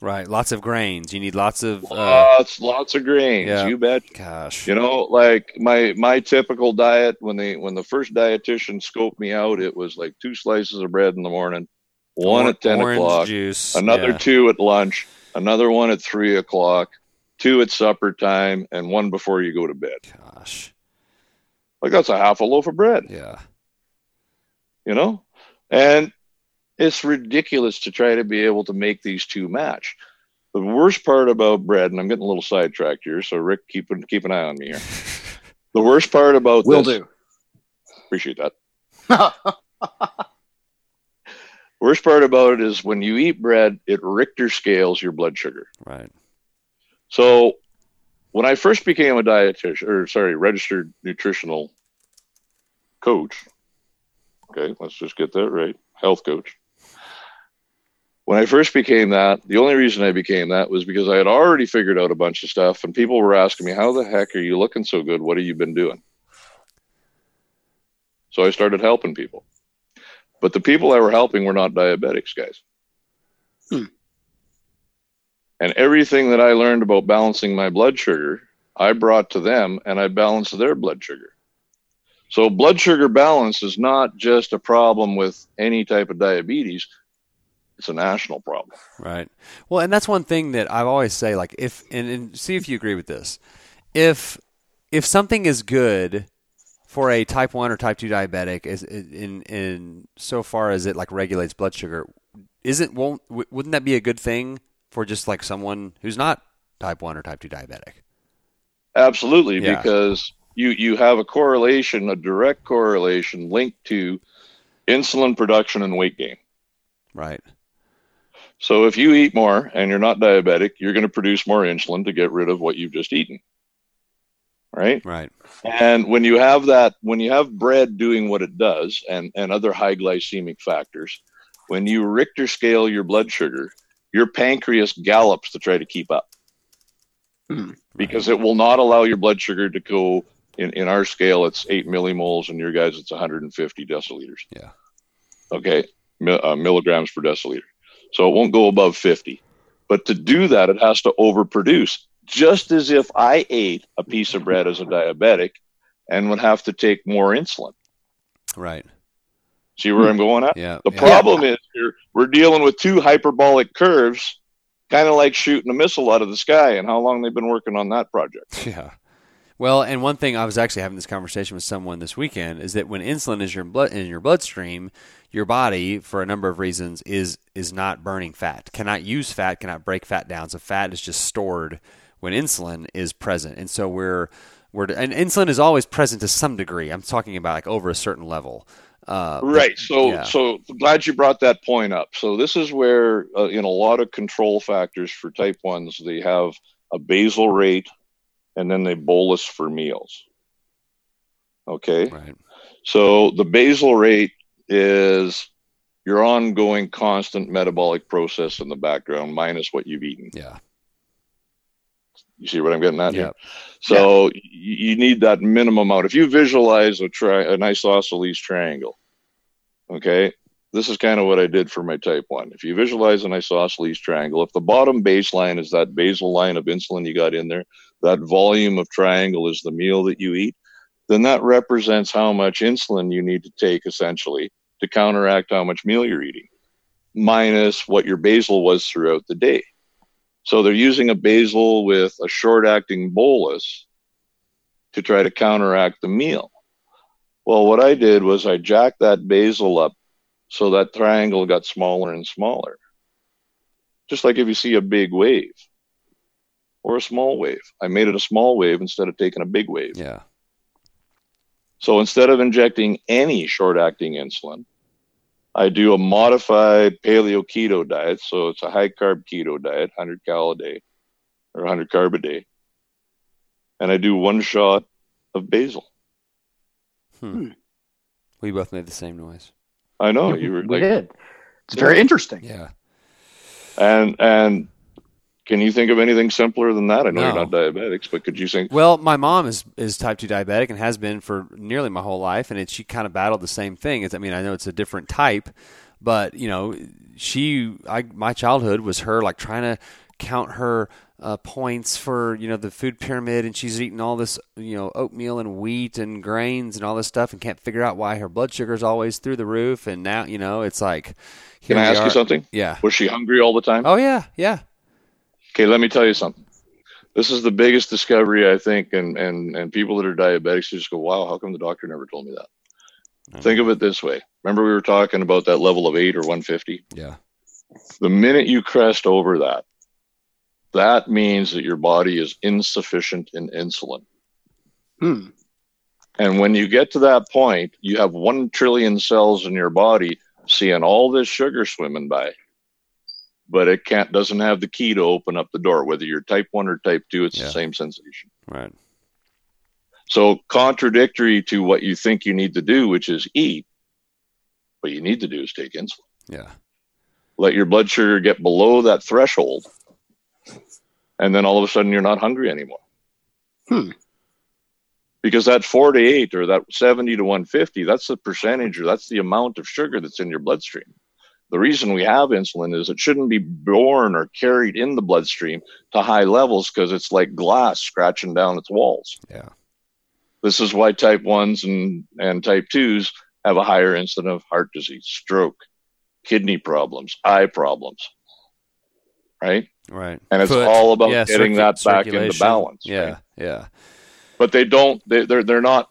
right. Lots of grains. You need lots of. Uh, Lots, lots of grains. yeah. You bet. gosh. You know, like my my typical diet when the when the first dietitian scoped me out, it was like two slices of bread in the morning, one Or- at ten o'clock, juice. another yeah. two at lunch, another one at three o'clock, two at supper time, and one before you go to bed. Gosh. Like that's a half a loaf of bread, Yeah. you know? And it's ridiculous to try to be able to make these two match. The worst part about bread, and I'm getting a little sidetracked here, so Rick, keep an, keep an eye on me here. [laughs] The worst part about Will this, do. appreciate that. [laughs] Worst part about it is when you eat bread, it Richter scales your blood sugar. Right. So when I first became a dietitian, or sorry, registered nutritional coach, okay, let's just get that right, health coach. When I first became that, the only reason I became that was because I had already figured out a bunch of stuff, and people were asking me, "How the heck are you looking so good? What have you been doing?" So I started helping people. But the people I were helping were not diabetics, guys. Hmm. And everything that I learned about balancing my blood sugar, I brought to them and I balanced their blood sugar. So blood sugar balance is not just a problem with any type of diabetes. It's a national problem. Right. Well, and that's one thing that I always say, like, if and, and see if you agree with this. If if something is good for a type one or type two diabetic, is in in so far as it like regulates blood sugar, isn't won't w- wouldn't that be a good thing for just like someone who's not type one or type two diabetic? Absolutely, Yeah. because you you have a correlation, a direct correlation linked to insulin production and weight gain. Right. So if you eat more and you're not diabetic, you're going to produce more insulin to get rid of what you've just eaten. Right? Right. And when you have that, when you have bread doing what it does and, and other high glycemic factors, when you Richter scale your blood sugar, your pancreas gallops to try to keep up Hmm. because it will not allow your blood sugar to go in, in our scale, it's eight millimoles, and your guys, it's 150 deciliters. Yeah. Okay. Mi- uh, milligrams per deciliter. So it won't go above 50. But to do that, it has to overproduce, just as if I ate a piece of bread as a diabetic and would have to take more insulin. Right. See where I'm going at? Yeah. The yeah. problem is here, we're dealing with two hyperbolic curves, kind of like shooting a missile out of the sky. And how long they've been working on that project? Yeah. Well, and one thing I was actually having this conversation with someone this weekend is that when insulin is your blood in your bloodstream, your body, for a number of reasons, is is not burning fat, cannot use fat, cannot break fat down. So fat is just stored when insulin is present, and so we're we're and insulin is always present to some degree. I'm talking about like over a certain level. Uh, Right. So, yeah. so glad you brought that point up. So this is where, uh, in a lot of control factors for type ones, they have a basal rate, and then they bolus for meals. Okay. Right. So the basal rate is your ongoing constant metabolic process in the background minus what you've eaten. Yeah. You see what I'm getting at Yeah. So y you need that minimum amount. If you visualize a tri- an isosceles triangle, okay, this is kind of what I did for my type one. If you visualize an isosceles triangle, if the bottom baseline is that basal line of insulin you got in there, that volume of triangle is the meal that you eat, then that represents how much insulin you need to take essentially to counteract how much meal you're eating, minus what your basal was throughout the day. So they're using a basal with a short acting bolus to try to counteract the meal. Well, what I did was I jacked that basal up so that triangle got smaller and smaller. Just like if you see a big wave or a small wave, I made it a small wave instead of taking a big wave. Yeah. So instead of injecting any short acting insulin, I do a modified paleo keto diet. So it's a high carb keto diet, 100 cal a day or 100 carb a day. And I do one shot of basal. Hmm. Hmm. We both made the same noise. I know you were we like, did. It's very interesting. Yeah. and, and can you think of anything simpler than that? I know No. you're not diabetics, but could you think, Well, my mom is is type two diabetic and has been for nearly my whole life, and it, she kind of battled the same thing. It's, I mean, I know it's a different type, but you know, she, I, my childhood was her like trying to count her uh, points for you know the food pyramid, and she's eating all this you know oatmeal and wheat and grains and all this stuff, and can't figure out why her blood sugar's always through the roof. And now you know it's like, can I ask are. you something? Yeah. Was she hungry all the time? Oh yeah, yeah. Okay, let me tell you something. This is the biggest discovery I think, and and and people that are diabetics just go, "Wow, how come the doctor never told me that?" Think of it this way. Remember we were talking about that level of eight or 150. Yeah. The minute you crest over that, that means that your body is insufficient in insulin. Hmm. And when you get to that point, you have one trillion cells in your body seeing all this sugar swimming by, but it can't doesn't have the key to open up the door. Whether you're type one or type two, it's Yeah. the same sensation. Right. So contradictory to what you think you need to do, which is eat, what you need to do is take insulin. Yeah. Let your blood sugar get below that threshold, and then all of a sudden you're not hungry anymore. Hmm. because that 48 or that 70 to 150 that's the percentage or that's the amount of sugar that's in your bloodstream the reason we have insulin is it shouldn't be born or carried in the bloodstream to high levels because it's like glass scratching down its walls Yeah. this is why type 1s and, and type 2s have a higher incidence of heart disease stroke kidney problems eye problems right Right. and it's Foot, all about yeah, getting that back into balance Yeah. right? Yeah. but they don't they, they're they're not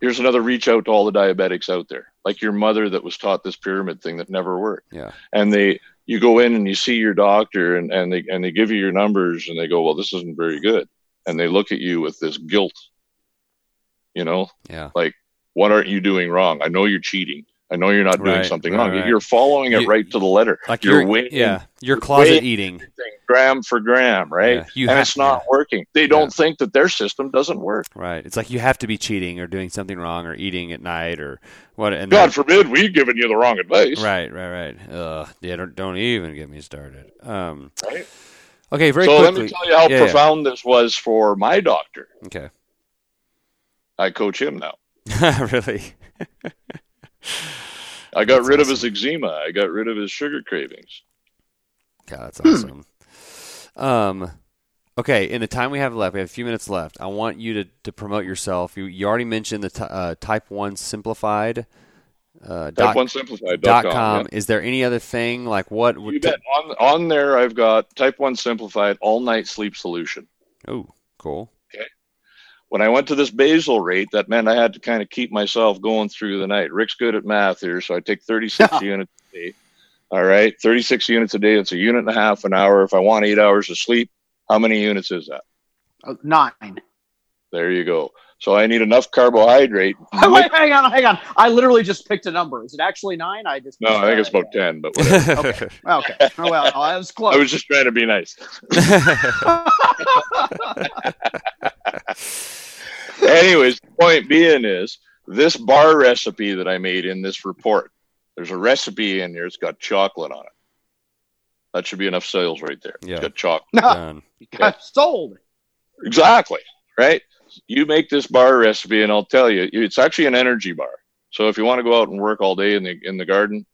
here's another reach out to all the diabetics out there like your mother that was taught this pyramid thing that never worked. Yeah. and they you go in and you see your doctor and, and they and they give you your numbers and they go well this isn't very good. And they look at you with this guilt you know? Yeah. like what aren't you doing wrong? I know you're cheating i know you're not doing Right, something wrong right. you're following it You- right to the letter Like you're you're, weighing yeah, you're closet eating. gram for gram right Yeah, you and have- it's not working they don't think that their system doesn't work Right. It's like you have to be cheating or doing something wrong or eating at night or what. And God that- forbid we've given you the wrong advice. Right. Right. Right. Uh, yeah. Don't, don't even get me started. Um, Right. okay. Very so quickly. let me tell you how Yeah, yeah. profound this was for my doctor. Okay. I coach him now. [laughs] really. [laughs] I got That's rid of his eczema. I got rid of his sugar cravings. God, that's Hmm. awesome. Um, okay, in the time we have left, we have a few minutes left. I want you to, to promote yourself. You, you already mentioned the t- uh, Type One Simplified. Uh, Type one simplified dot com. com. yeah. Is there any other thing like what? would You bet. On on there, I've got Type one simplified all night sleep solution. Oh, cool. When I went to this basal rate, that meant I had to kind of keep myself going through the night. Rick's good at math here, so I take 36 [laughs] units a day. All right, 36 units a day. It's a unit and a half an hour. If I want eight hours of sleep, how many units is that? Uh, nine. There you go. So I need enough carbohydrate. [laughs] Wait, hang on, hang on. I literally just picked a number. Is it actually nine? I just No, I think it's about [laughs] 10, but whatever. okay. okay. Oh, well, I was close. I was just trying to be nice. Anyways, the point being is this bar recipe that I made in this report, there's a recipe in here. It's got chocolate on it. That should be enough sales right there. Yeah. It's got chocolate. Done. Got sold. Exactly. Right. You make this bar recipe, and I'll tell you, it's actually an energy bar. So if you want to go out and work all day in the in the garden,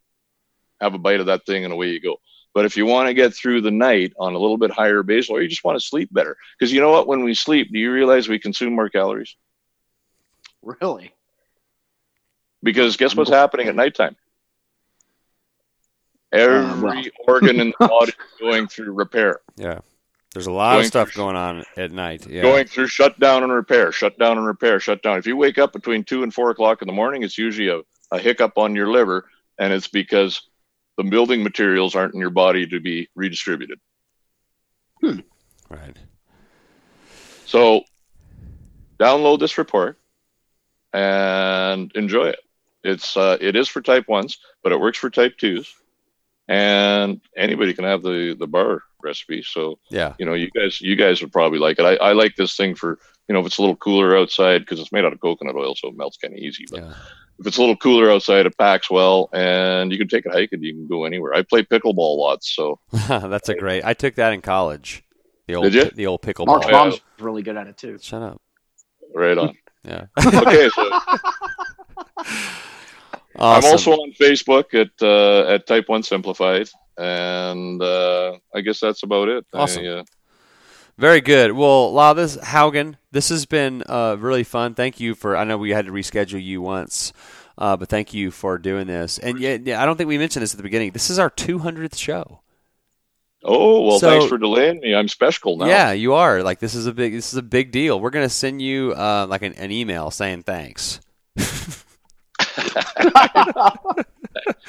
have a bite of that thing, and away you go. But if you want to get through the night on a little bit higher basal, or you just want to sleep better, because you know what? When we sleep, do you realize we consume more calories? [laughs] Really? Because guess what's happening at nighttime? Uh, Every well. organ in the body is going through repair. Yeah. There's a lot Going of stuff through- going on at night. Yeah. going through shutdown and repair, shutdown and repair, shutdown. If you wake up between two and four o'clock in the morning, it's usually a, a hiccup on your liver, and it's because the building materials aren't in your body to be redistributed. Hmm. right. So download this report and enjoy it. It's uh, it is for type ones, but it works for type twos, and anybody can have the the bar recipe. So Yeah. you know, you guys, you guys would probably like it. I, I like this thing for, you know, if it's a little cooler outside because it's made out of coconut oil, so it melts kind of easy. But Yeah. if it's a little cooler outside, it packs well, and you can take it hiking. You can go anywhere. I play pickleball lots, so [laughs] That's a great. I took that in college. The old Did you? the old pickleball. Mark's yeah. mom's really good at it too. Shut up. right on. Yeah. Okay, so I'm also on Facebook at uh, at Type One Simplified, and uh, I guess that's about it. I, Awesome. uh, Very good. Well, this Haugen, this has been uh, really fun. Thank you for. I know we had to reschedule you once, uh, but thank you for doing this. And yeah, yeah, I don't think we mentioned this at the beginning. This is our 200th show. Oh well, So- thanks for delaying me. I'm special now. Yeah, you are. Like this is a big. This is a big deal. We're gonna send you uh, like an, an email saying thanks. [laughs]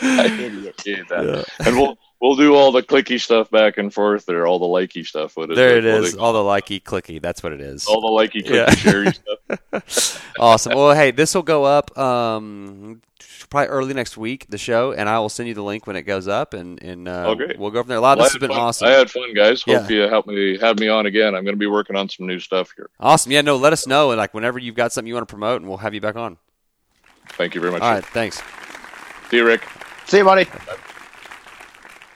Idiot. appreciate that. And we'll we'll do all the clicky stuff back and forth there, all the likey stuff. What is There it is. All the likey clicky. That's what it is. all the likey clicky Yeah. stuff. [laughs] awesome. Well, hey, this will go up um, probably early next week. The show, and I will send you the link when it goes up, and and uh, Oh, great. we'll go from there. A lot. Well, this I has had been fun. awesome. I had fun, guys. Hope Yeah. you help me have me on again. I'm going to be working on some new stuff here. Awesome. Yeah. No. Let us know, and like whenever you've got something you want to promote, and we'll have you back on. Thank you very much. All right. Thanks. See you, Rick. See you, buddy.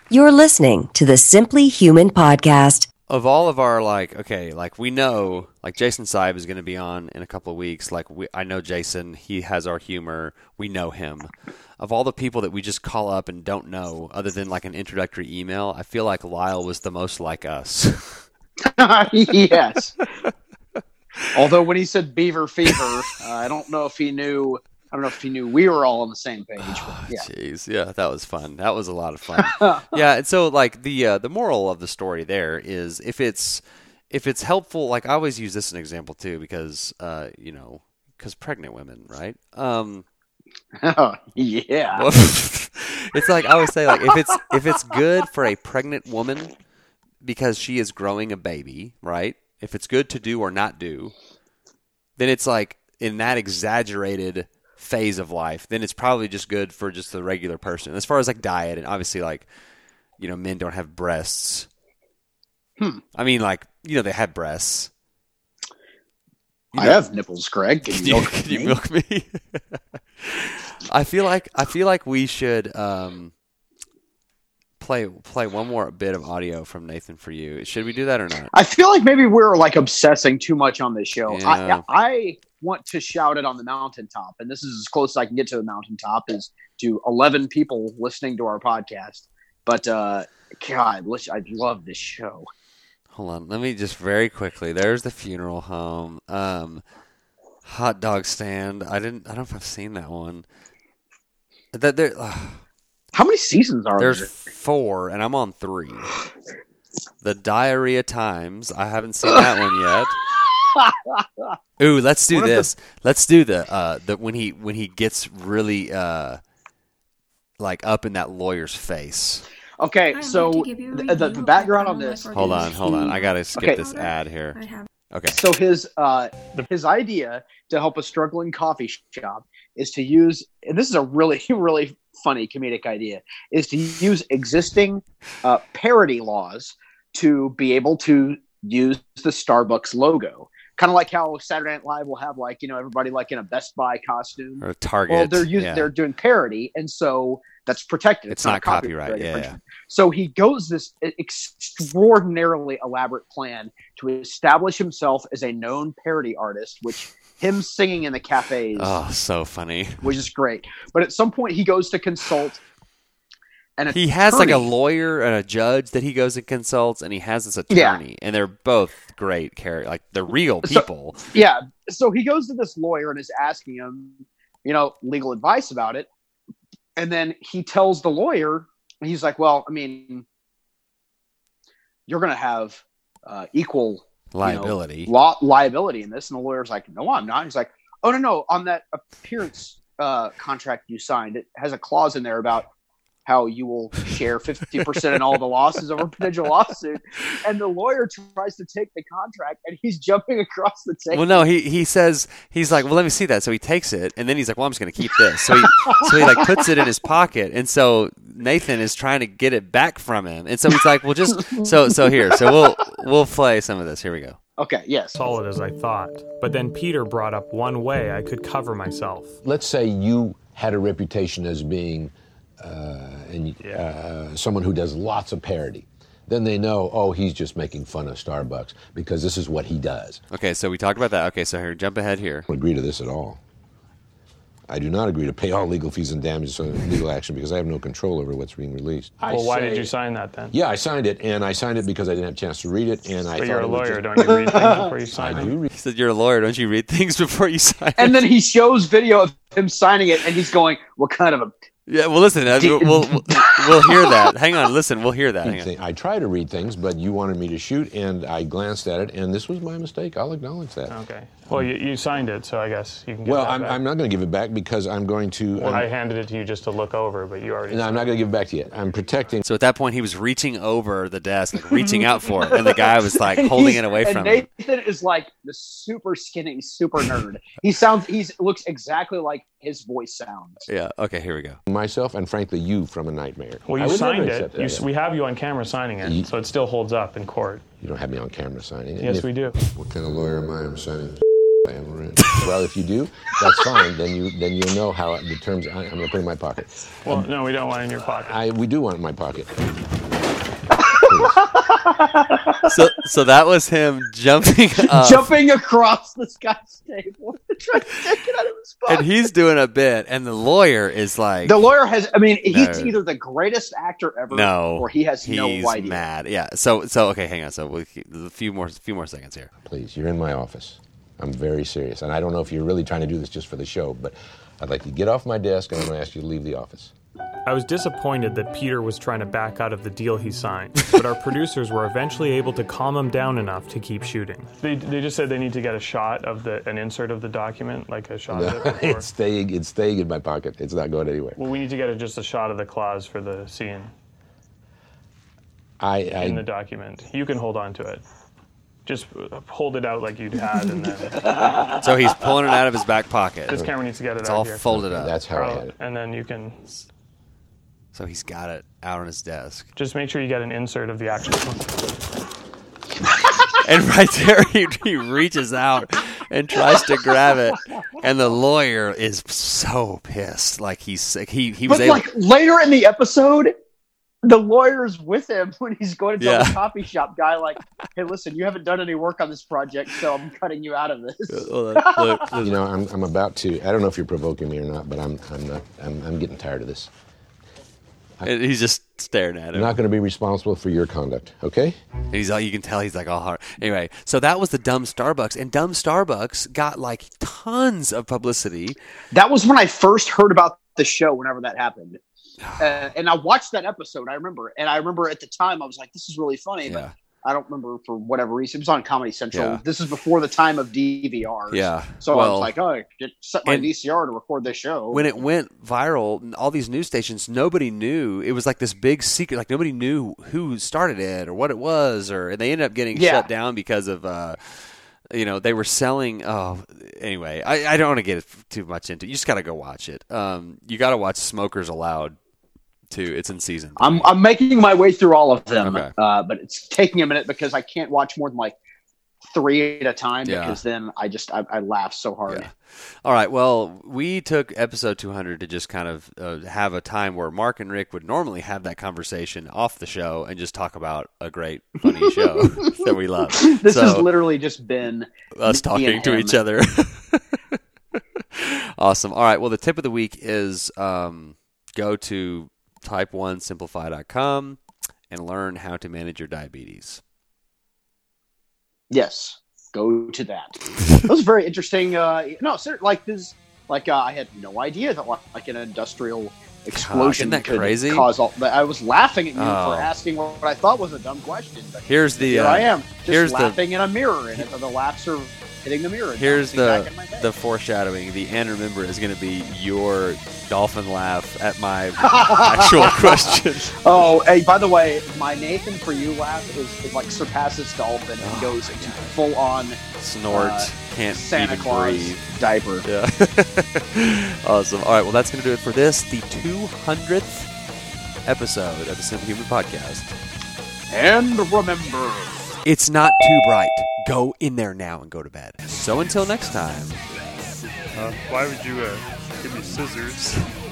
You're listening to the Simply Human podcast. Of all of our like okay like we know like jason Saib is going to be on in a couple of weeks like we, i know jason he has our humor we know him of all the people that we just call up and don't know other than like an introductory email i feel like lyle was the most like us [laughs] yes. Although when he said beaver fever, uh, I don't know if he knew. I don't know if he knew we were all on the same page. Yeah. Jeez, yeah, that was fun. That was a lot of fun. [laughs] yeah, and so like the uh, the moral of the story there is if it's if it's helpful, like I always use this as an example too because uh, you know because pregnant women, right? Um, Oh, [laughs] yeah. well, [laughs] it's like I always say, like if it's if it's good for a pregnant woman because she is growing a baby, right? If it's good to do or not do, then it's like in that exaggerated phase of life, then it's probably just good for just the regular person. As far as like diet and obviously like you know men don't have breasts. Hmm. I mean, like you know they have breasts. I have nipples, Greg. Can you you, milk [laughs] can you me? milk me? [laughs] I feel like I feel like we should um, play play one more bit of audio from Nathan for you. Should we do that or not? I feel like maybe we're like obsessing too much on this show. Yeah. I, I want to shout it on the mountaintop, and this is as close as I can get to the mountaintop is to 11 people listening to our podcast. But uh, God, I love this show. Hold on, let me just very quickly. There's the funeral home. Um, hot dog stand. I didn't. I don't know if I've seen that one. That there. How many seasons are there? There's four, and I'm on three. The Diarrhea Times. I haven't seen that one yet. [laughs] Ooh, let's do One of the- this. Let's do the uh the when he when he gets really uh like up in that lawyer's face. Okay, I so want to give you a the, the, background on this. Hold on, hold on. I gotta skip Okay. this ad here. Okay. So his uh, his idea to help a struggling coffee shop is to use, and this is a really [laughs] really funny comedic idea, is to use existing uh, parody laws to be able to use the Starbucks logo. Kind of like how Saturday Night Live will have like you know everybody like in a Best Buy costume. Or Target. Well, they're using yeah. they're doing parody, and so that's protected. It's not, not copyright, copyright yeah, infringement. So he goes this extraordinarily elaborate plan to establish himself as a known parody artist, which him singing in the cafes, Oh, so funny. which is great. But at some point, he goes to consult. And He has like a lawyer and a judge that he goes and consults, and he has this Yeah. attorney, and they're both great characters, like they're real So- people. Yeah. So he goes to this lawyer and is asking him, you know, legal advice about it. And then he tells the lawyer, he's like, well, I mean, you're going to have uh, equal you know, Liability. law liability in this. And the lawyer's like, no, I'm not. He's like, oh, no, no. On that appearance uh, contract you signed, it has a clause in there about how you will share 50% in all the losses of a potential lawsuit. And the lawyer tries to take the contract and he's jumping across the table. Well, no, he he says he's like, well, let me see that. So he takes it, and then he's like, well, I'm just gonna keep this. So he so he like puts it in his pocket, and so Nathan is trying to get it back from him, and so he's like, well, just so so here, so we'll we'll play some of this. Here we go. Okay, yes. Solid as I thought. But then Peter brought up one way I could cover myself. Let's say you had a reputation as being and, uh, someone who does lots of parody. Then they know, oh, he's just making fun of Starbucks because this is what he does. Okay, so we talked about that. Okay, so here, jump ahead here. I don't agree to this at all. I do not agree to pay all legal fees and damages on legal action because I have no control over what's being released. I well, why did you sign that then? Yeah, I signed it, and I signed it because I didn't have a chance to read it, and I But thought you're a it was lawyer, just- don't you read things [laughs] before you sign I them? do read. He said, "You're a lawyer, don't you read things [laughs] before you sign?" And then he shows video of him signing it and he's going, what kind of a. yeah, well, listen, uh, we'll, we'll we'll hear that. Hang on, listen, we'll hear that. [laughs] Hang I try to read things, but you wanted me to shoot, and I glanced at it, and this was my mistake. I'll acknowledge that. Okay. Well, you, you signed it, so I guess you can get Well, that I'm, back. I'm not going to give it back because I'm going to. Well, I'm- I handed it to you just to look over, but you already. no, I'm not going to give it back to you. I'm protecting. So at that point, he was reaching over the desk, like reaching out for it, and the guy was like [laughs] holding it away and from him. Nathan is like the super skinny, super nerd. He sounds, he looks exactly like his voice sounds. Yeah. Okay. Here we go. myself and frankly you from a nightmare. Well, you would signed it. You, we have you on camera signing it, Ye- so it still holds up in court. You don't have me on camera signing it. Yes, If- we do. What kind of lawyer am I? I'm signing. I am already. well, if you do, that's fine. Then you then you'll know how the terms I, I'm going to put in my pocket. Well, no, we don't want it in your pocket. I we do want it in my pocket. [laughs] so so that was him jumping [laughs] up, jumping across this guy's table, [laughs] trying to take it out of his pocket. and he's doing a bit, and the lawyer is like, the lawyer has. I mean, he's No. either the greatest actor ever, no, or he has he's no idea. mad. Yeah. So so okay, hang on. So we, a few more few more seconds here. Please, you're in my office. I'm very serious. And I don't know if you're really trying to do this just for the show, but I'd like you to get off my desk and I'm going to ask you to leave the office. I was disappointed that Peter was trying to back out of the deal he signed, [laughs] but our producers were eventually able to calm him down enough to keep shooting. They, they just said they need to get a shot of the an insert of the document, like a shot of it. [laughs] Before. it's staying. It's staying in my pocket. It's not going anywhere. well, we need to get a, just a shot of the clause for the scene I, in the document. You can hold on to it. Just hold it out like you'd had, and then [laughs] So he's pulling it out of his back pocket. this camera needs to get it It's out all here. folded up. that's how I had it. and then you can So he's got it out on his desk. just make sure you get an insert of the actual. [laughs] [laughs] And right there, he, he reaches out and tries to grab it, and the lawyer is so pissed. Like he's he he was But able. like later in the episode, the lawyer's with him [laughs] when he's going to tell Yeah. the coffee shop guy, like, "Hey, listen, you haven't done any work on this project, so I'm cutting you out of this." Hold on, look, You know, I'm, I'm about to. I don't know if you're provoking me or not, but I'm I'm not. I'm, I'm getting tired of this. and he's just staring at I'm him. not going to be responsible for your conduct. Okay? And he's all you can tell he's like all hard. Anyway, so that was the dumb Starbucks, and dumb Starbucks got like tons of publicity. That was when I first heard about the show. Whenever that happened, uh, and I watched that episode. I remember, and I remember at the time I was like, "This is really funny," Yeah. but I don't remember for whatever reason. It was on Comedy Central. Yeah. This is before the time of DVRs. Yeah. So I was like, "Oh, get- set my VCR to record this show." When it went viral, all these news stations, nobody knew. It was like this big secret. Like nobody knew who started it or what it was, or and they ended up getting Yeah. shut down because of. Uh, you know they were selling. Oh, anyway, I, I don't want to get too much into. it. You just got to go watch it. Um, you got to watch Smokers Allowed too. It's in season. I'm I'm making my way through all of them, Okay. uh, but it's taking a minute because I can't watch more than like three at a time Yeah. because then I just I, I laugh so hard. Yeah. All right. Well, we took episode 200 to just kind of uh, have a time where Mark and Rick would normally have that conversation off the show and just talk about a great, funny show [laughs] that we love. This So, has literally just been us talking to each other. [laughs] awesome. All right. Well, the tip of the week is um, go to type1simplified.com and learn how to manage your diabetes. Yes, go to that. that was very interesting. Uh, no, sir, like this, like uh, I had no idea that like, like an industrial explosion that could crazy? cause all. I was laughing at you Oh. for asking what, I thought was a dumb question. But Here's the. here uh, I am, just here's the laughing in a mirror, and the laughs are hitting the mirror. Here's the the foreshadowing. The and remember is going to be your dolphin laugh at my [laughs] actual question. Oh, hey, by the way, my Nathan for you laugh is, is like surpasses Dolphin and goes into full on Snort, Uh, can't Santa even Claus breathe. diaper. Yeah. [laughs] awesome. All right. Well, that's going to do it for this, the 200th episode of the Simply Human Podcast. And remember, It's not too bright. Go in there now and go to bed. So until next time. Uh, why would you uh, give me scissors? [laughs]